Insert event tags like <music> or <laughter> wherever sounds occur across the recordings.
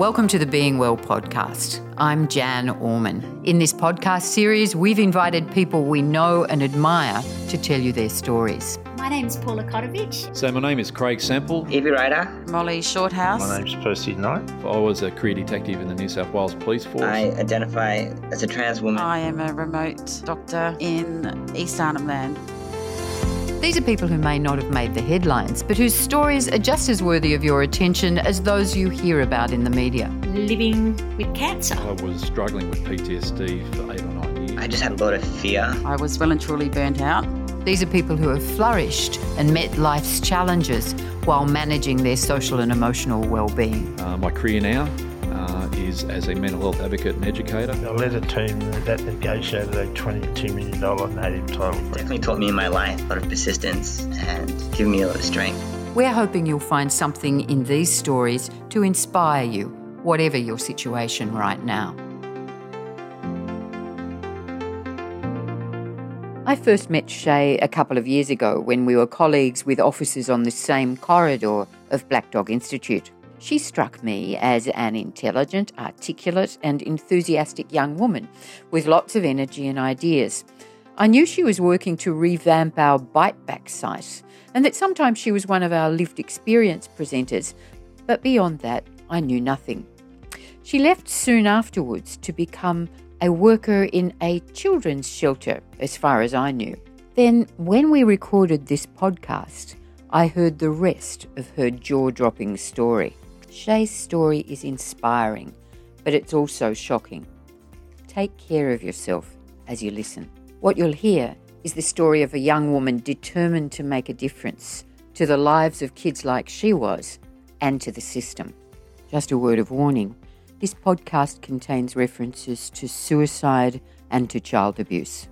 Welcome to the Being Well podcast. I'm Jan Orman. In this podcast series, we've invited people we know and admire to tell you their stories. My name's Paula Kotovich. So my name is Craig Sample. Evie Ryder. Molly Shorthouse. My name's Percy Knight. I was a career detective in the New South Wales Police Force. I identify as a trans woman. I am a remote doctor in East Arnhem Land. These are people who may not have made the headlines, but whose stories are just as worthy of your attention as those you hear about in the media. Living with cancer. I was struggling with PTSD for eight or nine years. I just had a lot of fear. I was well and truly burnt out. These are people who have flourished and met life's challenges while managing their social and emotional well-being. Uh, my career now uh, is as a mental health advocate and educator. I led a team that negotiated a $22 million native title. Definitely taught me in my life a lot of persistence and given me a lot of strength. We're hoping you'll find something in these stories to inspire you, whatever your situation right now. I first met Shai a couple of years ago when we were colleagues with officers on the same corridor of Black Dog Institute. She struck me as an intelligent, articulate, and enthusiastic young woman with lots of energy and ideas. I knew she was working to revamp our BiteBack site and that sometimes she was one of our lived experience presenters, but beyond that, I knew nothing. She left soon afterwards to become a worker in a children's shelter, as far as I knew. Then, when we recorded this podcast, I heard the rest of her jaw dropping story. Shai's story is inspiring, but it's also shocking. Take care of yourself as you listen. What you'll hear is the story of a young woman determined to make a difference to the lives of kids like she was and to the system. Just a word of warning this podcast contains references to suicide and to child abuse.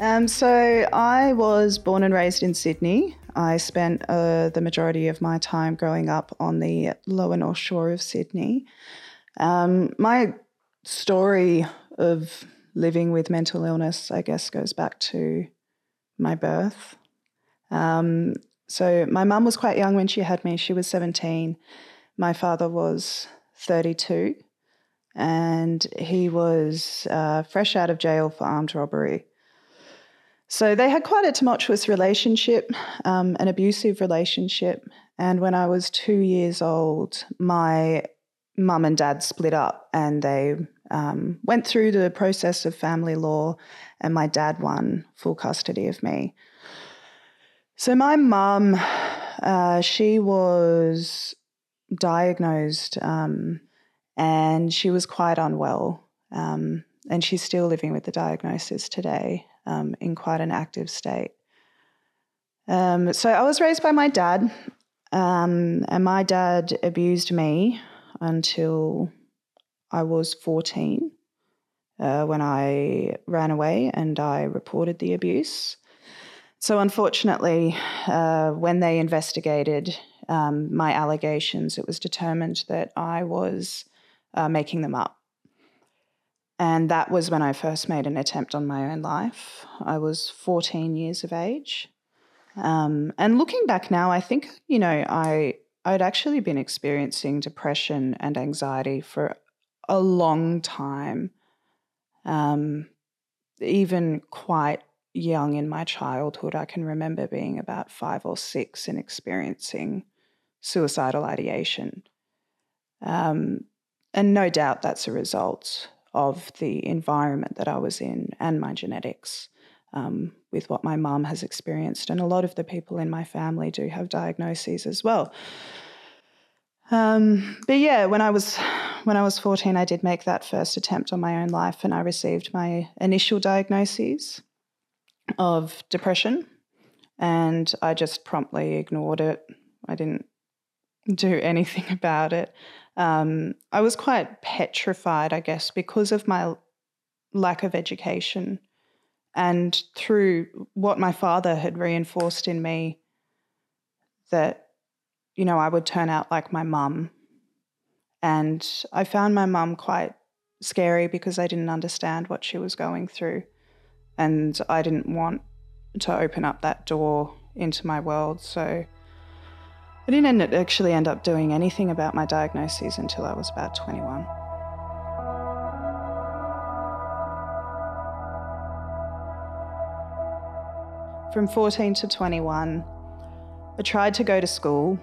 Um, so, I was born and raised in Sydney. I spent uh, the majority of my time growing up on the lower north shore of Sydney. Um, my story of living with mental illness, I guess, goes back to my birth. Um, so, my mum was quite young when she had me, she was 17. My father was 32, and he was uh, fresh out of jail for armed robbery. So they had quite a tumultuous relationship, um, an abusive relationship. And when I was two years old, my mum and dad split up and they um, went through the process of family law, and my dad won full custody of me. So my mum, uh, she was diagnosed um, and she was quite unwell. Um, and she's still living with the diagnosis today um, in quite an active state. Um, so I was raised by my dad, um, and my dad abused me until I was 14 uh, when I ran away and I reported the abuse. So, unfortunately, uh, when they investigated um, my allegations, it was determined that I was uh, making them up. And that was when I first made an attempt on my own life. I was 14 years of age. Um, and looking back now, I think, you know, I, I'd actually been experiencing depression and anxiety for a long time, um, even quite young in my childhood. I can remember being about five or six and experiencing suicidal ideation. Um, and no doubt that's a result of the environment that I was in and my genetics um, with what my mum has experienced. And a lot of the people in my family do have diagnoses as well. Um, but yeah, when I was when I was 14, I did make that first attempt on my own life, and I received my initial diagnoses of depression, and I just promptly ignored it. I didn't do anything <laughs> about it. Um, I was quite petrified, I guess, because of my lack of education and through what my father had reinforced in me that, you know, I would turn out like my mum. And I found my mum quite scary because I didn't understand what she was going through. And I didn't want to open up that door into my world. So I didn't actually end up doing anything about my diagnoses until I was about 21. From 14 to 21, I tried to go to school.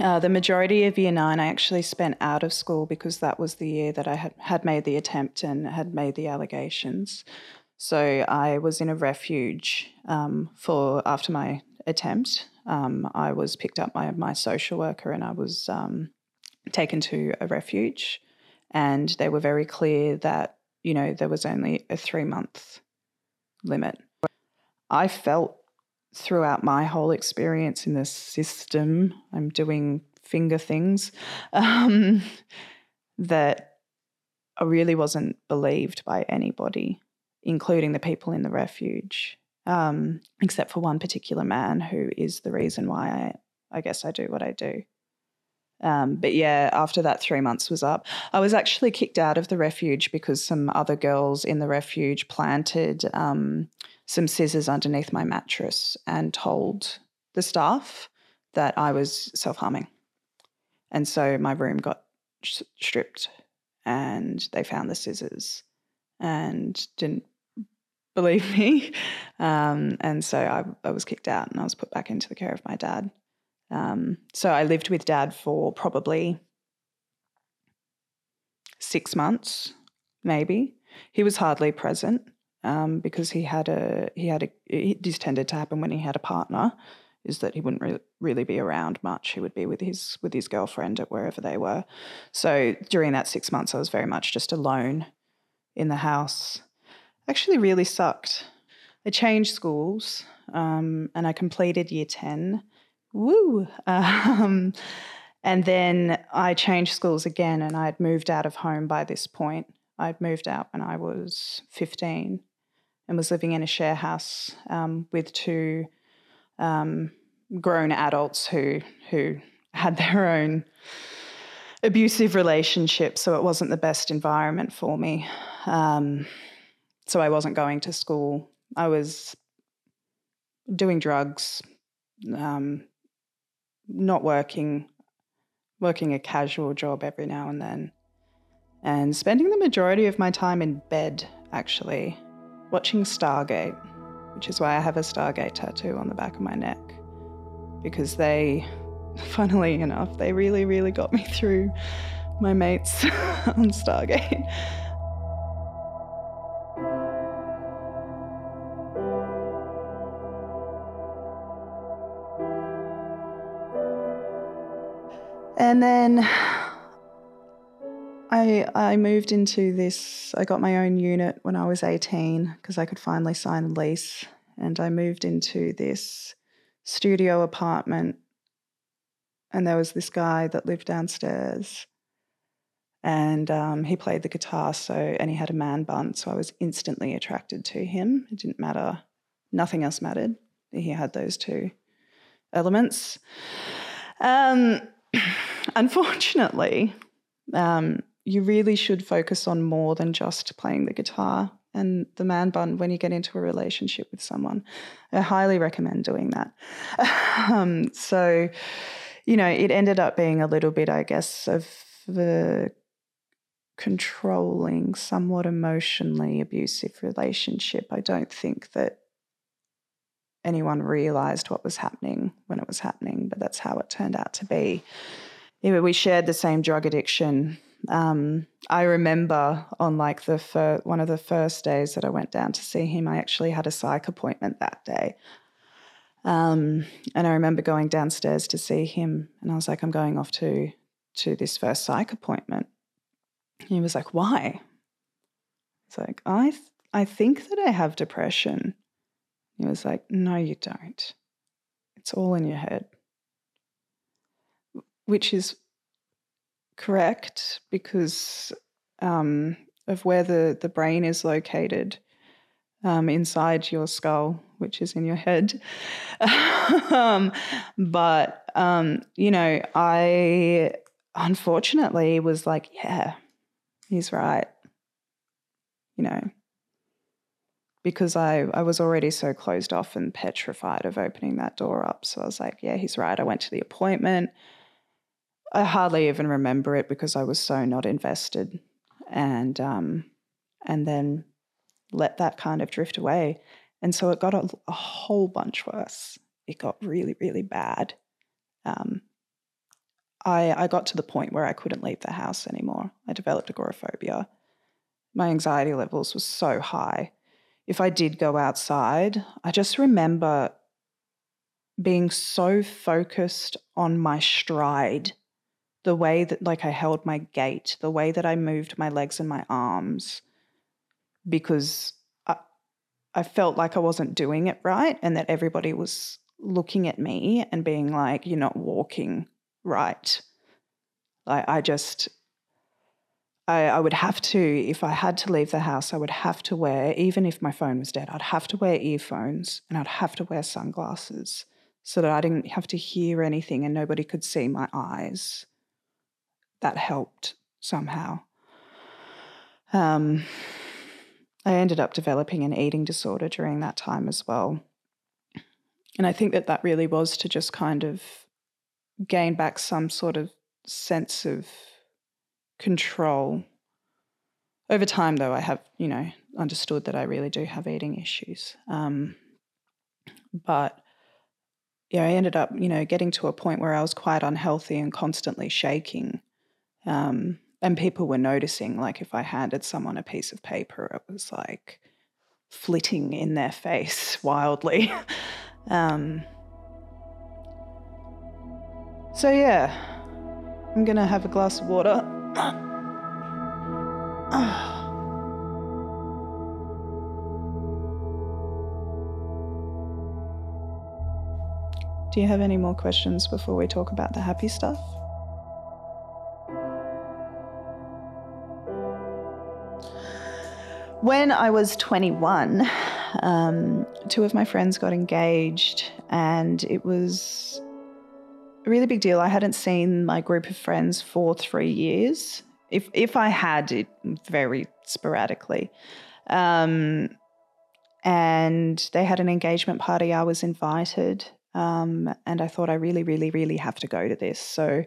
Uh, the majority of year nine, I actually spent out of school because that was the year that I had, had made the attempt and had made the allegations. So I was in a refuge um, for after my attempt. Um, I was picked up by my social worker and I was um, taken to a refuge. And they were very clear that, you know, there was only a three month limit. I felt throughout my whole experience in the system, I'm doing finger things, <laughs> um, that I really wasn't believed by anybody including the people in the refuge, um, except for one particular man who is the reason why I, I guess I do what I do. Um, but yeah, after that three months was up, I was actually kicked out of the refuge because some other girls in the refuge planted um, some scissors underneath my mattress and told the staff that I was self harming. And so my room got stripped and they found the scissors and didn't believe me. <laughs> Um, and so I, I, was kicked out and I was put back into the care of my dad. Um, so I lived with dad for probably six months, maybe. He was hardly present um, because he had a he had a this tended to happen when he had a partner is that he wouldn't re- really be around much. He would be with his with his girlfriend at wherever they were. So during that six months, I was very much just alone in the house actually really sucked. I changed schools um, and I completed year 10. Woo! <laughs> Um, and then I changed schools again and I had moved out of home by this point. I'd moved out when I was 15 and was living in a share house um, with two um, grown adults who, who had their own abusive relationships, so it wasn't the best environment for me. Um, so I wasn't going to school. I was doing drugs, um, not working, working a casual job every now and then, and spending the majority of my time in bed, actually, watching Stargate, which is why I have a Stargate tattoo on the back of my neck, because they <laughs> funnily enough, they really, really got me through my mates <laughs> on Stargate. And then I I moved into this I got my own unit when I was 18 because I could finally sign a lease. And I moved into this studio apartment. And there was this guy that lived downstairs. And um, he played the guitar so and he had a man bun so i was instantly attracted to him. It didn't matter. Nothing else mattered. He had those two elements. Um, <clears throat> unfortunately um, you really should focus on more than just playing the guitar and the man bun when you get into a relationship with someone i highly recommend doing that <laughs> um, so you know, it ended up being a little bit, I guess, of the controlling, somewhat emotionally abusive relationship. I don't think that anyone realized what was happening when it was happening, but that's how it turned out to be. Yeah, we shared the same drug addiction. Um, I remember on like the fir- one of the first days that I went down to see him, I actually had a psych appointment that day. Um, and I remember going downstairs to see him, and I was like, I'm going off to to this first psych appointment. He was like, Why? It's like, I th- I think that I have depression. He was like, No, you don't. It's all in your head. Which is correct because um, of where the, the brain is located um, inside your skull, which is in your head. <laughs> um, but, um, you know, I unfortunately was like, yeah, he's right. You know, because I, I was already so closed off and petrified of opening that door up. So I was like, yeah, he's right. I went to the appointment. I hardly even remember it because I was so not invested. And um, and then let that kind of drift away. And so it got a, a whole bunch worse. It got really, really bad. Um, I, I got to the point where I couldn't leave the house anymore. I developed agoraphobia. My anxiety levels were so high. If I did go outside, I just remember being so focused on my stride, the way that like I held my gait, the way that I moved my legs and my arms, because I, I felt like I wasn't doing it right and that everybody was looking at me and being like, you're not walking right. Like I just I, I would have to, if I had to leave the house, I would have to wear, even if my phone was dead, I'd have to wear earphones and I'd have to wear sunglasses so that I didn't have to hear anything and nobody could see my eyes. That helped somehow. Um, I ended up developing an eating disorder during that time as well. And I think that that really was to just kind of gain back some sort of sense of control. Over time, though, I have, you know, understood that I really do have eating issues. Um, but yeah, I ended up, you know, getting to a point where I was quite unhealthy and constantly shaking. Um, and people were noticing, like, if I handed someone a piece of paper, it was like flitting in their face <laughs> wildly. um, so, yeah, I'm gonna have a glass of water. Do you have any more questions before we talk about the happy stuff? When I was 21, um, two of my friends got engaged, and it was really big deal. I hadn't seen my group of friends for three years. If if I had it, very sporadically. Um, and they had an engagement party. I was invited, um, and I thought I really, really, really have to go to this. So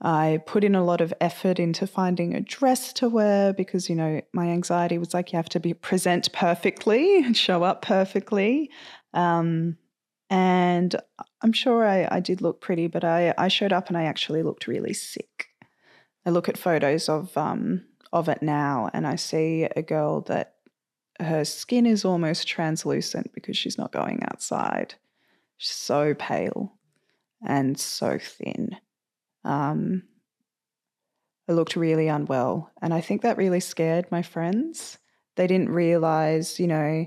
I put in a lot of effort into finding a dress to wear because, you know, my anxiety was like, you have to be present perfectly and show up perfectly. Um, and I'm sure I, I did look pretty, but I, I showed up and I actually looked really sick. I look at photos of um, of it now and I see a girl that her skin is almost translucent because she's not going outside. She's so pale and so thin. Um, I looked really unwell, and I think that really scared my friends. They didn't realize, you know,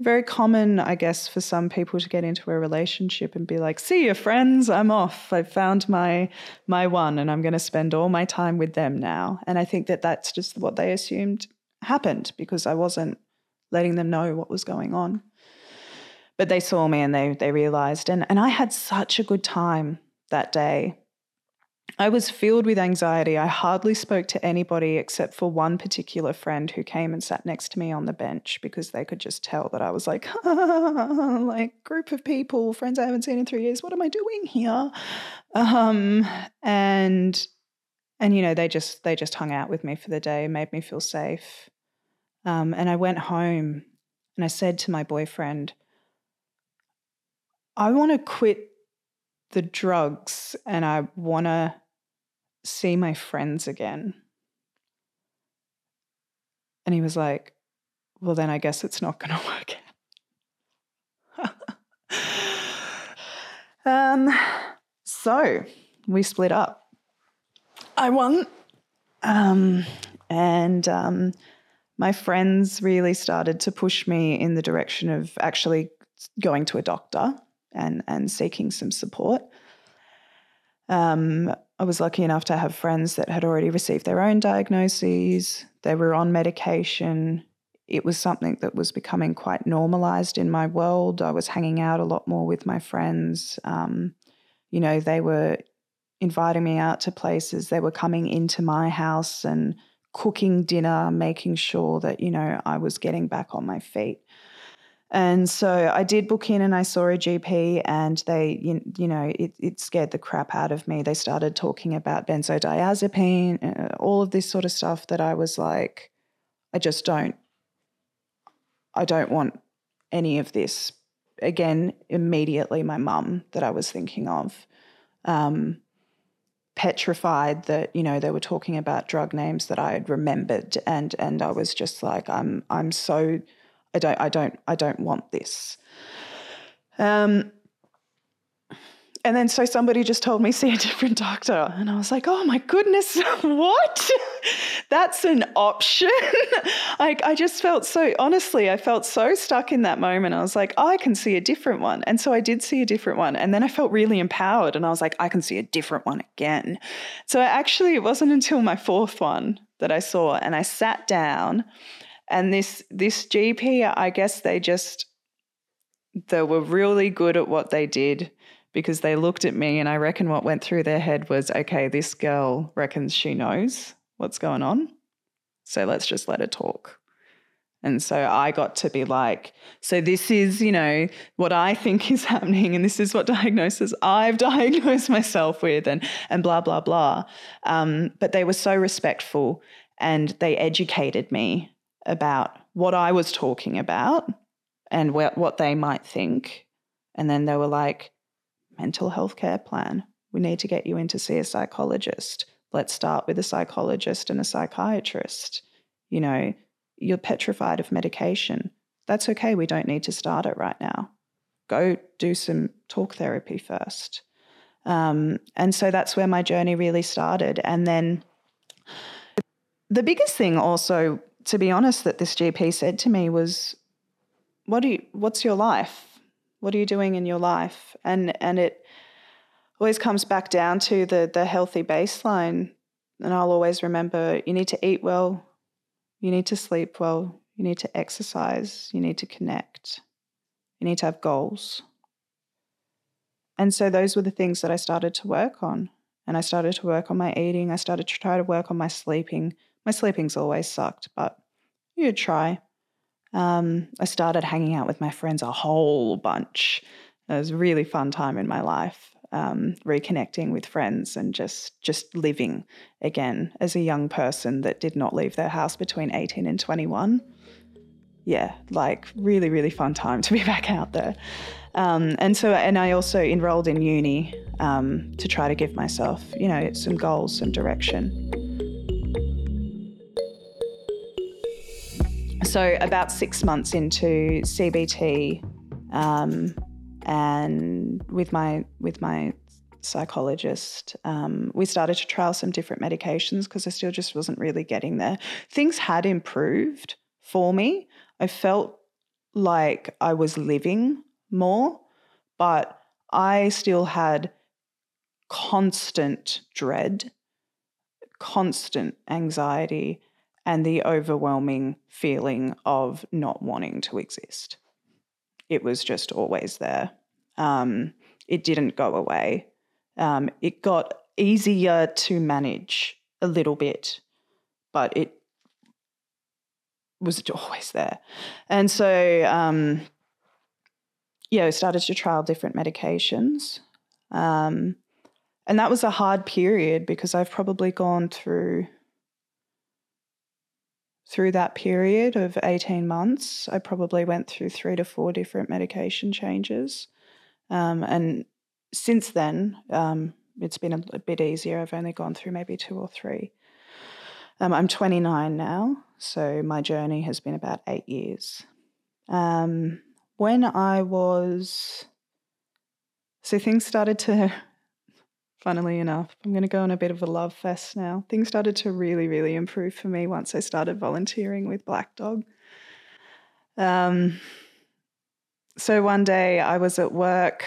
very common, I guess, for some people to get into a relationship and be like, "See your friends. I'm off. I've found my my one, and I'm going to spend all my time with them now." And I think that that's just what they assumed happened because I wasn't letting them know what was going on. But they saw me and they they realized, and and I had such a good time that day. I was filled with anxiety. I hardly spoke to anybody except for one particular friend who came and sat next to me on the bench because they could just tell that I was like, <laughs> like group of people, friends I haven't seen in three years. What am I doing here? Um, and and you know they just they just hung out with me for the day, made me feel safe. Um, and I went home and I said to my boyfriend, I want to quit the drugs and I want to see my friends again. And he was like, Well, then I guess it's not going <laughs> to work um, so we split up. I won. Um, and um, my friends really started to push me in the direction of actually going to a doctor and, and seeking some support. Um, I was lucky enough to have friends that had already received their own diagnoses, they were on medication. It was something that was becoming quite normalized in my world. I was hanging out a lot more with my friends. Um, you know, they were inviting me out to places, they were coming into my house and cooking dinner, making sure that, you know, I was getting back on my feet. And so I did book in and I saw a GP and they, you, you know, it, it scared the crap out of me. They started talking about benzodiazepine, uh, all of this sort of stuff that I was like, I just don't, I don't want any of this. Again, immediately my mum that I was thinking of. Um, petrified that you know they were talking about drug names that I had remembered and and I was just like I'm I'm so I don't I don't I don't want this. Um and then so somebody just told me <laughs> see a different doctor and i was like oh my goodness <laughs> what? <laughs> That's an option. Like i just felt so honestly i felt so stuck in that moment. I was like oh, i can see a different one. And so i did see a different one and then i felt really empowered and i was like i can see a different one again. So actually it wasn't until my fourth one that i saw and i sat down and this this gp i guess they just they were really good at what they did because they looked at me and I reckon what went through their head was, okay, this girl reckons she knows what's going on. So let's just let her talk. And so I got to be like, so this is, you know, what I think is <laughs> happening, and this is what diagnosis I've <laughs> diagnosed myself with, and and blah blah blah. Um, but they were so respectful, and they educated me about what I was talking about and wh- what they might think. And then they were like, mental health care plan. We need to get you in to see a psychologist. Let's start with a psychologist and a psychiatrist. You know, you're petrified of medication. That's okay. We don't need to start it right now. Go do some talk therapy first. Um, and so that's where my journey really started. And then the biggest thing, also, to be honest, that this GP said to me was, "What do you? What's your life? What are you doing in your life? And and it always comes back down to the the healthy baseline. And I'll always remember you need to eat well, you need to sleep well, you need to exercise, you need to connect, you need to have goals. And so those were the things that I started to work on. And I started to work on my eating. I started to try to work on my sleeping. My sleeping's always sucked, but you try. Um, I started hanging out with my friends a whole bunch. It was a really fun time in my life, um, reconnecting with friends and just just living again as a young person that did not leave their house between 18 and 21. Yeah, like really, really fun time to be <laughs> back out there. Um, and so, and I also enrolled in uni um, to try to give myself, you know, some goals, some direction. So, about six months into CBT, um, and with my with my psychologist, um, we started to trial some different medications because I still just wasn't really getting there. Things had improved for me. I felt like I was living more, but I still had constant dread, constant anxiety, and the overwhelming feeling of not wanting to exist. It was just always there. Um, it didn't go away. Um, it got easier to manage a little bit, but it was always there. And so, um, yeah, I started to trial different medications. Um, and that was a hard period because I've probably gone through through that period of 18 months, I probably went through three to four different medication changes. Um, and since then, um, it's been a, bit easier. I've only gone through maybe two or three. Um, I'm 29 now, so my journey has been about eight years. Um, when I was, so things started to funnily enough. I'm going to go on a bit of a love fest now. Things started to really, really improve for me once I started volunteering with Black Dog. Um, so one day I was at work,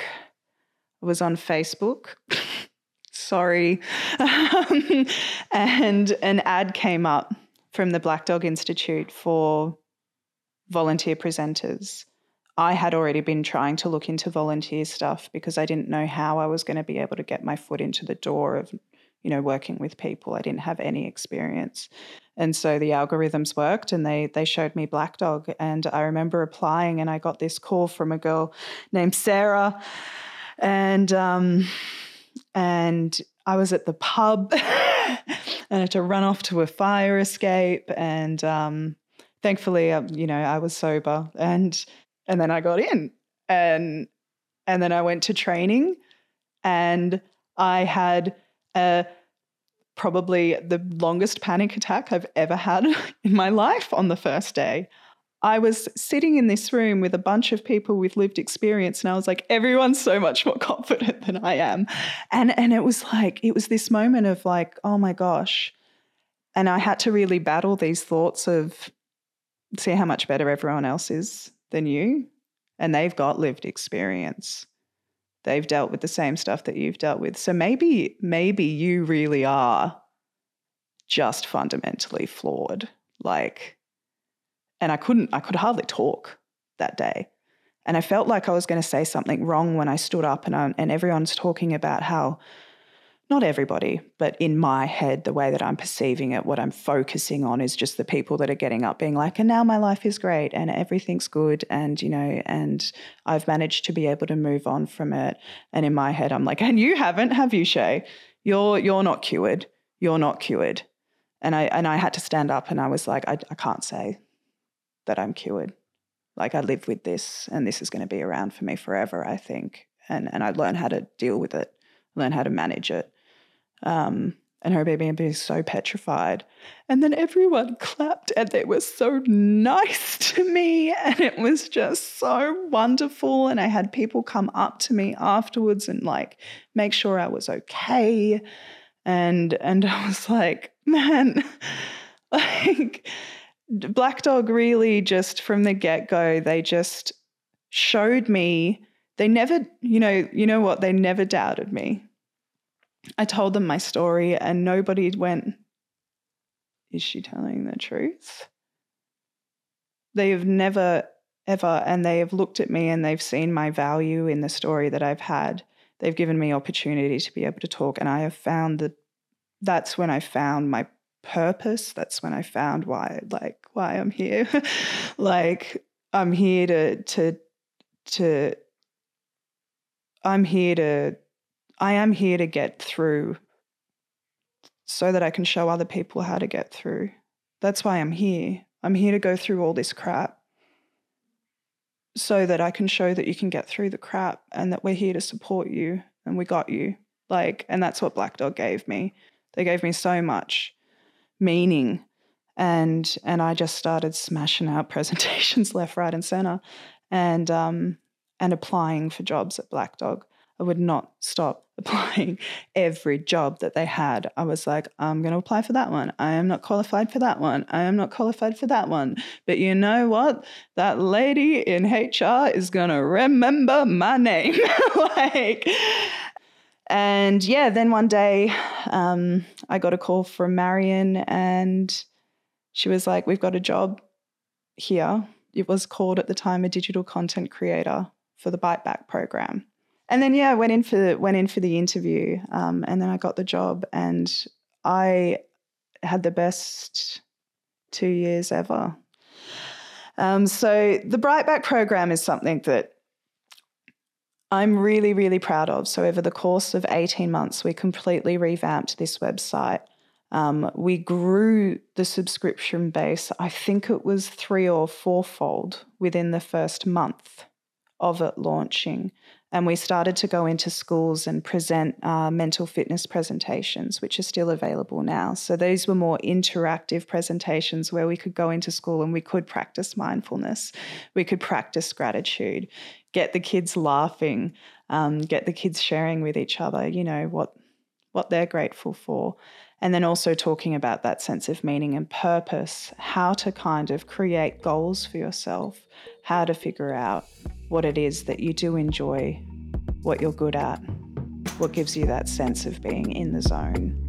I was on Facebook. <laughs> Sorry. <laughs> And an ad came up from the Black Dog Institute for volunteer presenters. I had already been trying to look into volunteer stuff because I didn't know how I was going to be able to get my foot into the door of, you know, working with people. I didn't have any experience. And so the algorithms worked and they they showed me Black Dog. And I remember applying and I got this call from a girl named Sarah. And um, and I was at the pub <laughs> and I had to run off to a fire escape. And um, thankfully, um, you know, I was sober. And and then I got in. And and then I went to training and I had a probably the longest panic attack I've ever had <laughs> in my life on the first day. I was sitting in this room with a bunch of people with lived experience, and I was like, everyone's so much more <laughs> confident than I am. And, and it was like, it was this moment of like, oh my gosh. And I had to really battle these thoughts of see how much better everyone else is than you. And they've got lived experience they've dealt with the same stuff that you've dealt with. So maybe, maybe you really are just fundamentally flawed. Like, and I couldn't, I could hardly talk that day. And I felt like I was going to say something wrong when I stood up and, I, and everyone's talking about how not everybody, but in my head, the way that I'm perceiving it, what I'm focusing on is just the people that are getting up being like, and now my life is great and everything's good. And, you know, and I've managed to be able to move on from it. And in my head, I'm like, and you haven't, have you, Shai? You're you're not cured. You're not cured. And I and I had to stand up and I was like, I, I can't say that I'm cured. Like I live with this and this is going to be around for me forever, I think. And and I learned how to deal with it, learn how to manage it. Um, and her baby and being so petrified. And then everyone <laughs> clapped and they were so nice <laughs> to me. And it was just so wonderful. And I had people come up to me afterwards and like make sure I was okay. And and <laughs> I was like, man, like Black Dog really just from the get-go, they just showed me they never, you know, you know what, they never doubted me I told them my story, and nobody went, Is she telling the truth? They have never, ever, and they have looked at me and they've seen my value in the story that I've had. They've given me opportunity to be able to talk, and I have found that that's when I found my purpose. That's when I found why, like, why I'm here. <laughs> like, I'm here to, to, to, I'm here to I am here to get through so that I can show other people how to get through. That's why I'm here. I'm here to go through all this crap so that I can show that you can get through the crap and that we're here to support you and we got you. Like, and that's what Black Dog gave me. They gave me so much meaning. And and I just started smashing out <laughs> presentations left, right, and center and um and applying for jobs at Black Dog. I would not stop applying <laughs> every job that they had. I was like, I'm going to apply for that one. I am not qualified for that one. I am not qualified for that one. But you know what? That lady in HR is going to remember my name. <laughs> like, and yeah, then one day um, I got a call from Marion and she was like, We've got a job here. It was called at the time a digital content creator for the BiteBack program and then yeah, I went in for went in for the interview, um, and then I got the job, and I had the best two years ever. Um, so the BiteBack program is something that I'm really, really proud of. So over the course of 18 months, we completely revamped this website. Um, we grew the subscription base. I think it was three or fourfold within the first month of it launching. And we started to go into schools and present uh, mental fitness presentations, which are still available now. So these were more interactive presentations where we could go into school and we could practice mindfulness, we could practice gratitude, get the kids laughing, um, get the kids sharing with each other, you know, what what they're grateful for. And then also talking about that sense of meaning and purpose, how to kind of create goals for yourself, how to figure out what it is that you do enjoy, what you're good at, what gives you that sense of being in the zone.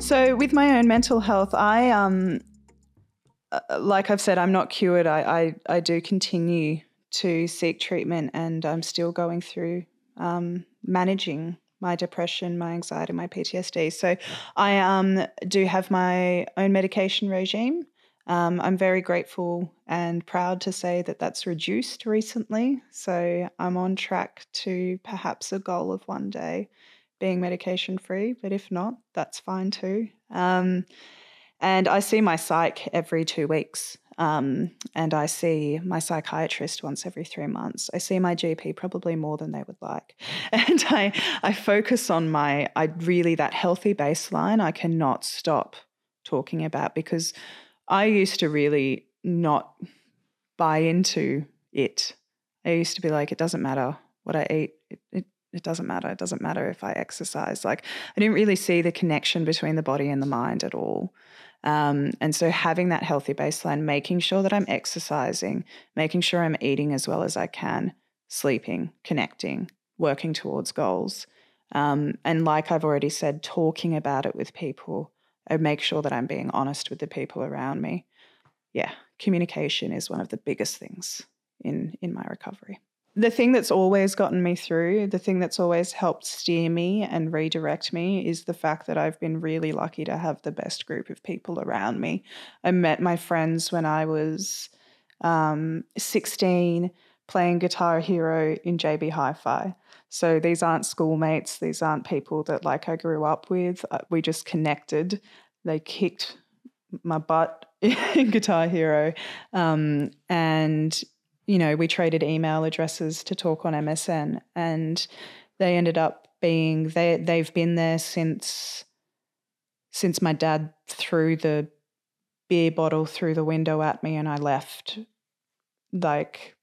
So, with my own mental health, I um, uh, like I've said, I'm not cured. I, I, I do continue to seek treatment, and I'm still going through um, managing my depression, my anxiety, my PTSD. So I um, do have my own medication regime. Um, I'm very grateful and proud to say that that's reduced recently. So I'm on track to perhaps a goal of one day being medication free, but if not, that's fine too. Um, and I see my psych every two weeks. Um, and I see my psychiatrist once every three months. I see my GP probably more than they would like. <laughs> And I, I focus on my, I really, that healthy baseline, I cannot stop talking about because I used to really not buy into it. I used to be like, it doesn't matter what I eat. It, it, it doesn't matter. It doesn't matter if I exercise. Like, I didn't really see the connection between the body and the mind at all. Um, and so having that healthy baseline, making sure that I'm exercising, making sure I'm eating as well as I can, sleeping, connecting, working towards goals. Um, and like I've already said, talking about it with people. I make sure that I'm being honest with the people around me. Yeah, communication is one of the biggest things in in my recovery the thing that's always gotten me through, the thing that's always helped steer me and redirect me is the fact that I've been really lucky to have the best group of people around me. I met my friends when I was um, 16 playing Guitar Hero in JB Hi Fi. So these aren't schoolmates, these aren't people that like I grew up with. Uh, we just connected. They kicked my butt <laughs> in Guitar Hero. Um, and you know, we traded email addresses to talk on MSN, and they ended up being they they've been there since since my dad threw the beer bottle through the window at me and I left. Like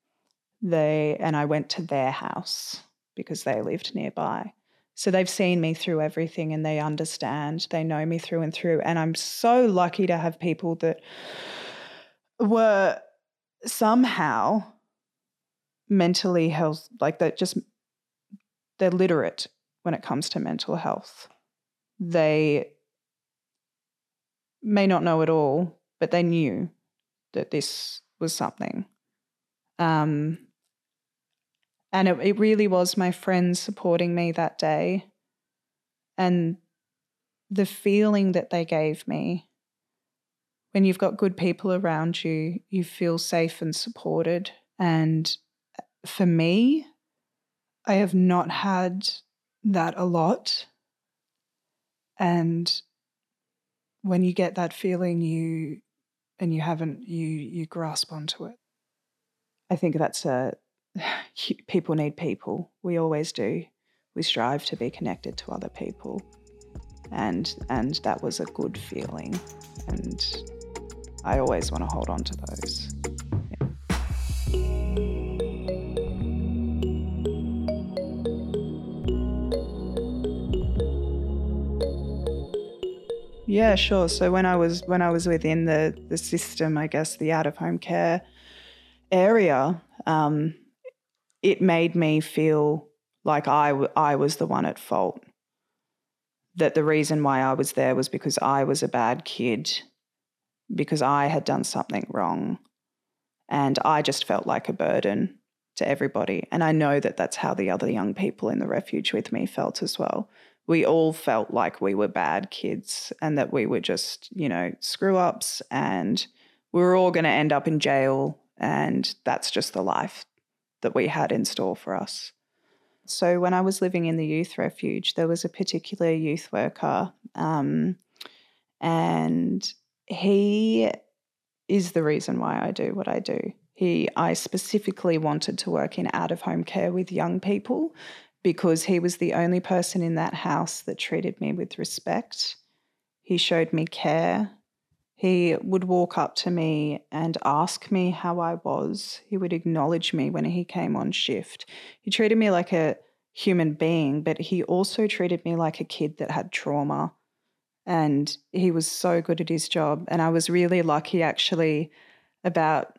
they and I went to their house because they lived nearby. So they've seen me through everything and they understand. They know me through and through. And I'm so lucky to have people that were somehow mentally health like that just they're literate when it comes to mental health they may not know it all but they knew that this was something um, and it, it really was my friends supporting me that day and the feeling that they gave me when you've got good people around you, you feel safe and supported. And for me, I have not had that a lot. And when you get that feeling, you and you haven't you you grasp onto it. I think that's a <sighs> people need people. We always do. We strive to be connected to other people. And and that was a good feeling. And I always want to hold on to those. Yeah, sure. So when I was when I was within the the system, I guess the out of home care area, um, it made me feel like I I was the one at fault. That the reason why I was there was because I was a bad kid because I had done something wrong. And I just felt like a burden to everybody. And I know that that's how the other young people in the refuge with me felt as well. We all felt like we were bad kids and that we were just, you know, screw ups and we were all going to end up in jail. And that's just the life that we had in store for us. So when I was living in the youth refuge, there was a particular youth worker. Um, and he is the reason why I do what I do. He, I specifically wanted to work in out of home care with young people because he was the only person in that house that treated me with respect. He showed me care. He would walk up to me and ask me how I was. He would acknowledge me when he came on shift. He treated me like a human being, but he also treated me like a kid that had trauma and he was so good at his job. And I was really lucky actually. About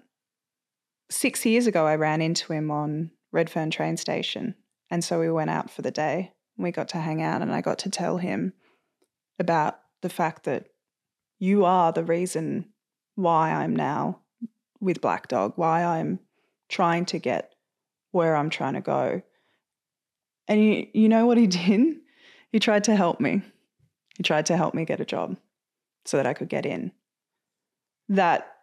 six years ago, I ran into him on Redfern train station. And so we went out for the day. We got to hang out, and I got to tell him about the fact that you are the reason why I'm now with Black Dog, why I'm trying to get where I'm trying to go. And you, you know what he <laughs> did? He tried to help me. He tried to help me get a job so that I could get in. That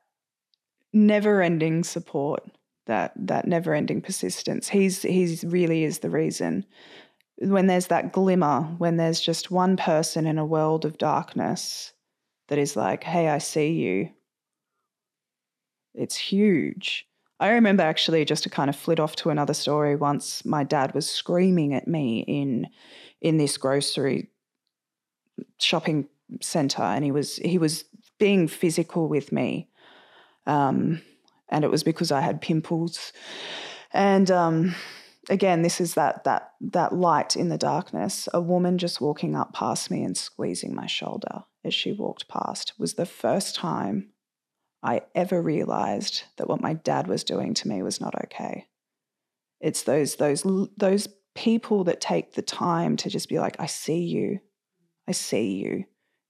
never ending support, that, that never ending persistence, he's, he's really is the reason. When there's that glimmer, when there's just one person in a world of darkness that is like, hey, I see you, it's huge. I remember actually just to kind of flit off to another story once my dad was screaming at me in in this grocery shopping center and he was he was being physical with me um, and it was because I had pimples and um, again this is that that that light in the darkness a woman just walking up past me and squeezing my shoulder as she walked past was the first time I ever realized that what my dad was doing to me was not okay. It's those those those people that take the time to just be like, I see you. I see you.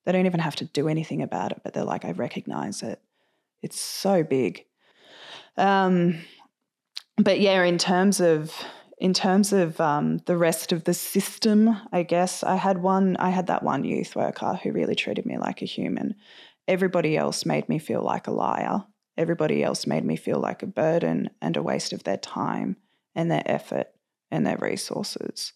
They don't even have to do anything about it, but they're like, I recognize it. It's so big. Um, but yeah, in terms of in terms of um, the rest of the system, I guess I had one. I had that one youth worker who really treated me like a human, Everybody else made me feel like a liar. Everybody else made me feel like a burden and a waste of their time and their effort and their resources.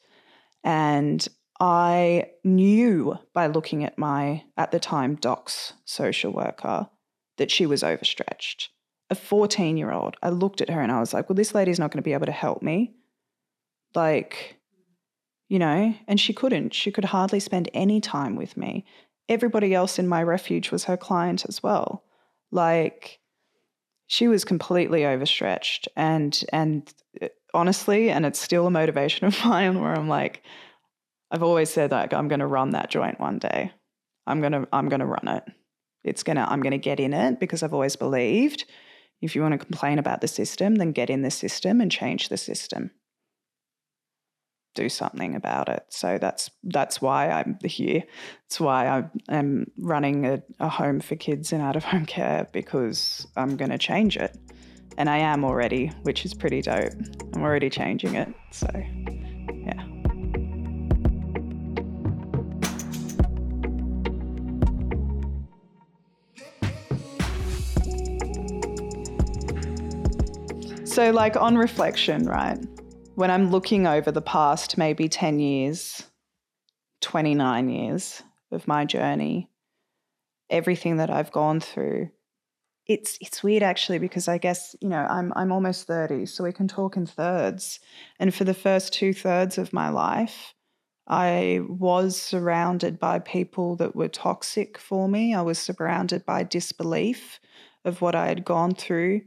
And I knew by looking at my, at the time, DoCS social worker that she was overstretched. A 14 year old, I looked at her and I was like, well, this lady's not going to be able to help me. Like, you know, and she couldn't. She could hardly spend any time with me everybody else in my refuge was her client as well. Like she was completely overstretched and and uh, honestly, and it's still a motivation <laughs> of mine where I'm like, I've always said like I'm gonna run that joint one day. I'm gonna I'm gonna run it. It's gonna I'm gonna get in it because I've always believed if you want to complain about the system, then get in the system and change the system do something about it. So that's that's why I'm here. It's why I am running a, a home for kids in out of home care because I'm going to change it, and I am already, which is pretty dope. I'm already changing it. So, So, like on reflection, right? when I'm looking over the past maybe 10 years, 29 years of my journey, everything that I've gone through, it's it's weird actually because I guess, you know, I'm I'm almost 30, so we can talk in thirds. And for the first two thirds of my life, I was surrounded by people that were toxic for me. I was surrounded by disbelief of what I had gone through.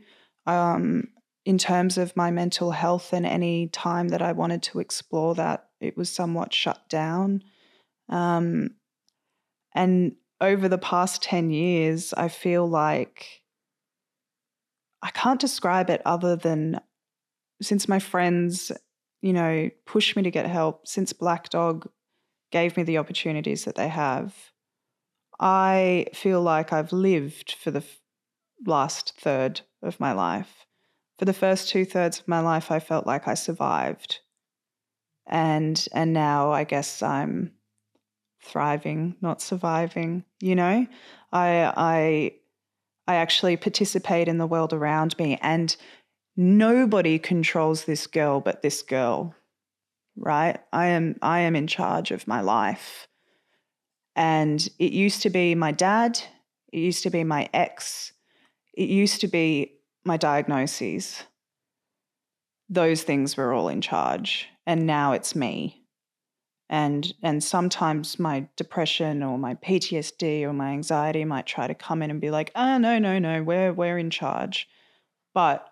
Um, in terms of my mental health and any time that I wanted to explore that, it was somewhat shut down. Um, and over the past 10 years, I feel like I can't describe it other than since my friends, you know, pushed me to get help, since Black Dog gave me the opportunities that they have, I feel like I've lived for the last third of my life for the first two thirds of my life, I felt like I survived. And and now I guess I'm thriving, not surviving, you know? I I I actually participate in the world around me and nobody controls this girl but this girl. Right? I am I am in charge of my life. And it used to be my dad, it used to be my ex, it used to be my diagnoses, those things were all in charge. And now it's me. And and sometimes my depression or my PTSD or my anxiety might try to come in and be like, oh no, no, no, we're we're in charge. But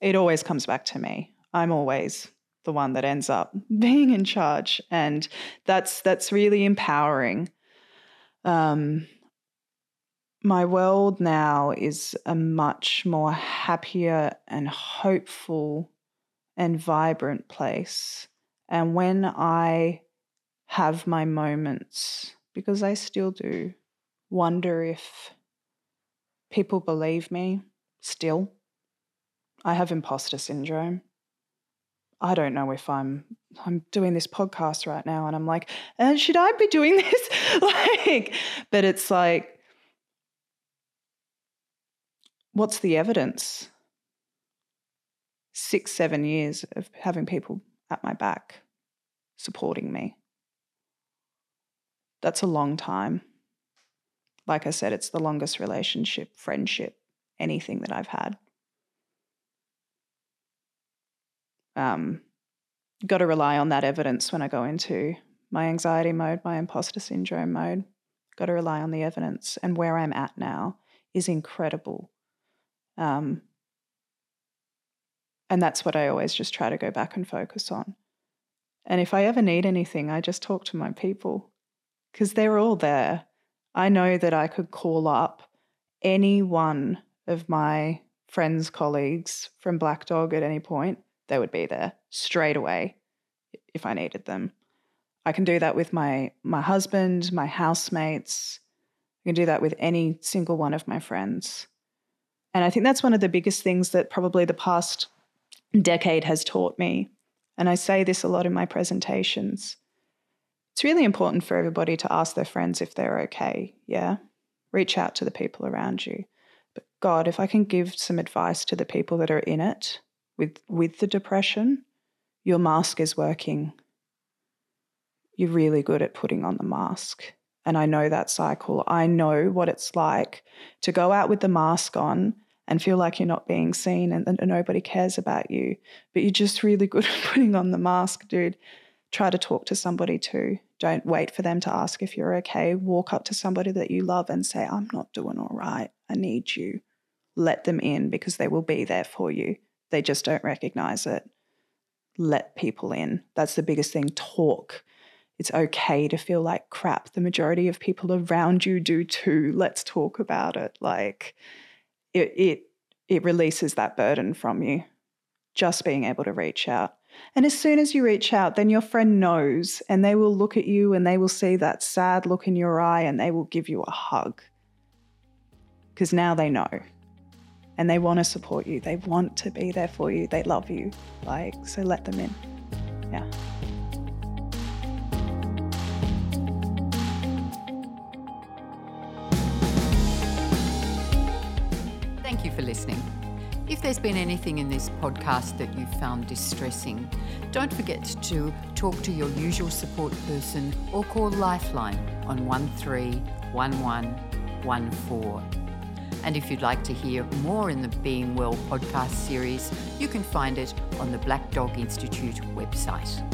it always comes back to me. I'm always the one that ends up <laughs> being in charge. And that's that's really empowering. Um, my world now is a much more happier and hopeful and vibrant place. And when I have my moments, because I still do, wonder if people believe me still. I have imposter syndrome. I don't know if I'm I'm doing this podcast right now and I'm like, uh, should I be doing <laughs> this? like, but it's like, what's the evidence? Six, seven years of having people at my back supporting me. That's a long time. Like I said, it's the longest relationship, friendship, anything that I've had. Um, got to rely on that evidence when I go into my anxiety mode, my imposter syndrome mode. Got to rely on the evidence. And where I'm at now is incredible. Um, and that's what I always just try to go back and focus on. And if I ever need anything, I just talk to my people because they're all there. I know that I could call up any one of my friends, colleagues from Black Dog at any point, they would be there straight away if I needed them. I can do that with my my husband, my housemates. I can do that with any single one of my friends. And I think that's one of the biggest things that probably the past decade has taught me. And I say this a lot in my presentations. It's really important for everybody to ask their friends if they're okay. Yeah. Reach out to the people around you. But God, if I can give some advice to the people that are in it with, with the depression, your mask is working. You're really good at putting on the mask. And I know that cycle. I know what it's like to go out with the mask on and feel like you're not being seen and, and, nobody cares about you. But you're just really good <laughs> at putting on the mask, dude. Try to talk to somebody too. Don't wait for them to ask if you're okay. Walk up to somebody that you love and say, I'm not doing all right. I need you. Let them in because they will be there for you. They just don't recognize it. Let people in. That's the biggest thing. Talk. It's okay to feel like crap. The majority of people around you do too. Let's talk about it. Like it it it releases that burden from you. Just being able to reach out. And as soon as you reach out, then your friend knows and they will look at you and they will see that sad look in your eye and they will give you a hug. Because now they know and they want to support you. They want to be there for you. They love you. Like, so let them in. Yeah. Listening. If there's been anything in this podcast that you found distressing, don't forget to talk to your usual support person or call Lifeline on 131114. And if you'd like to hear more in the Being Well podcast series, you can find it on the Black Dog Institute website.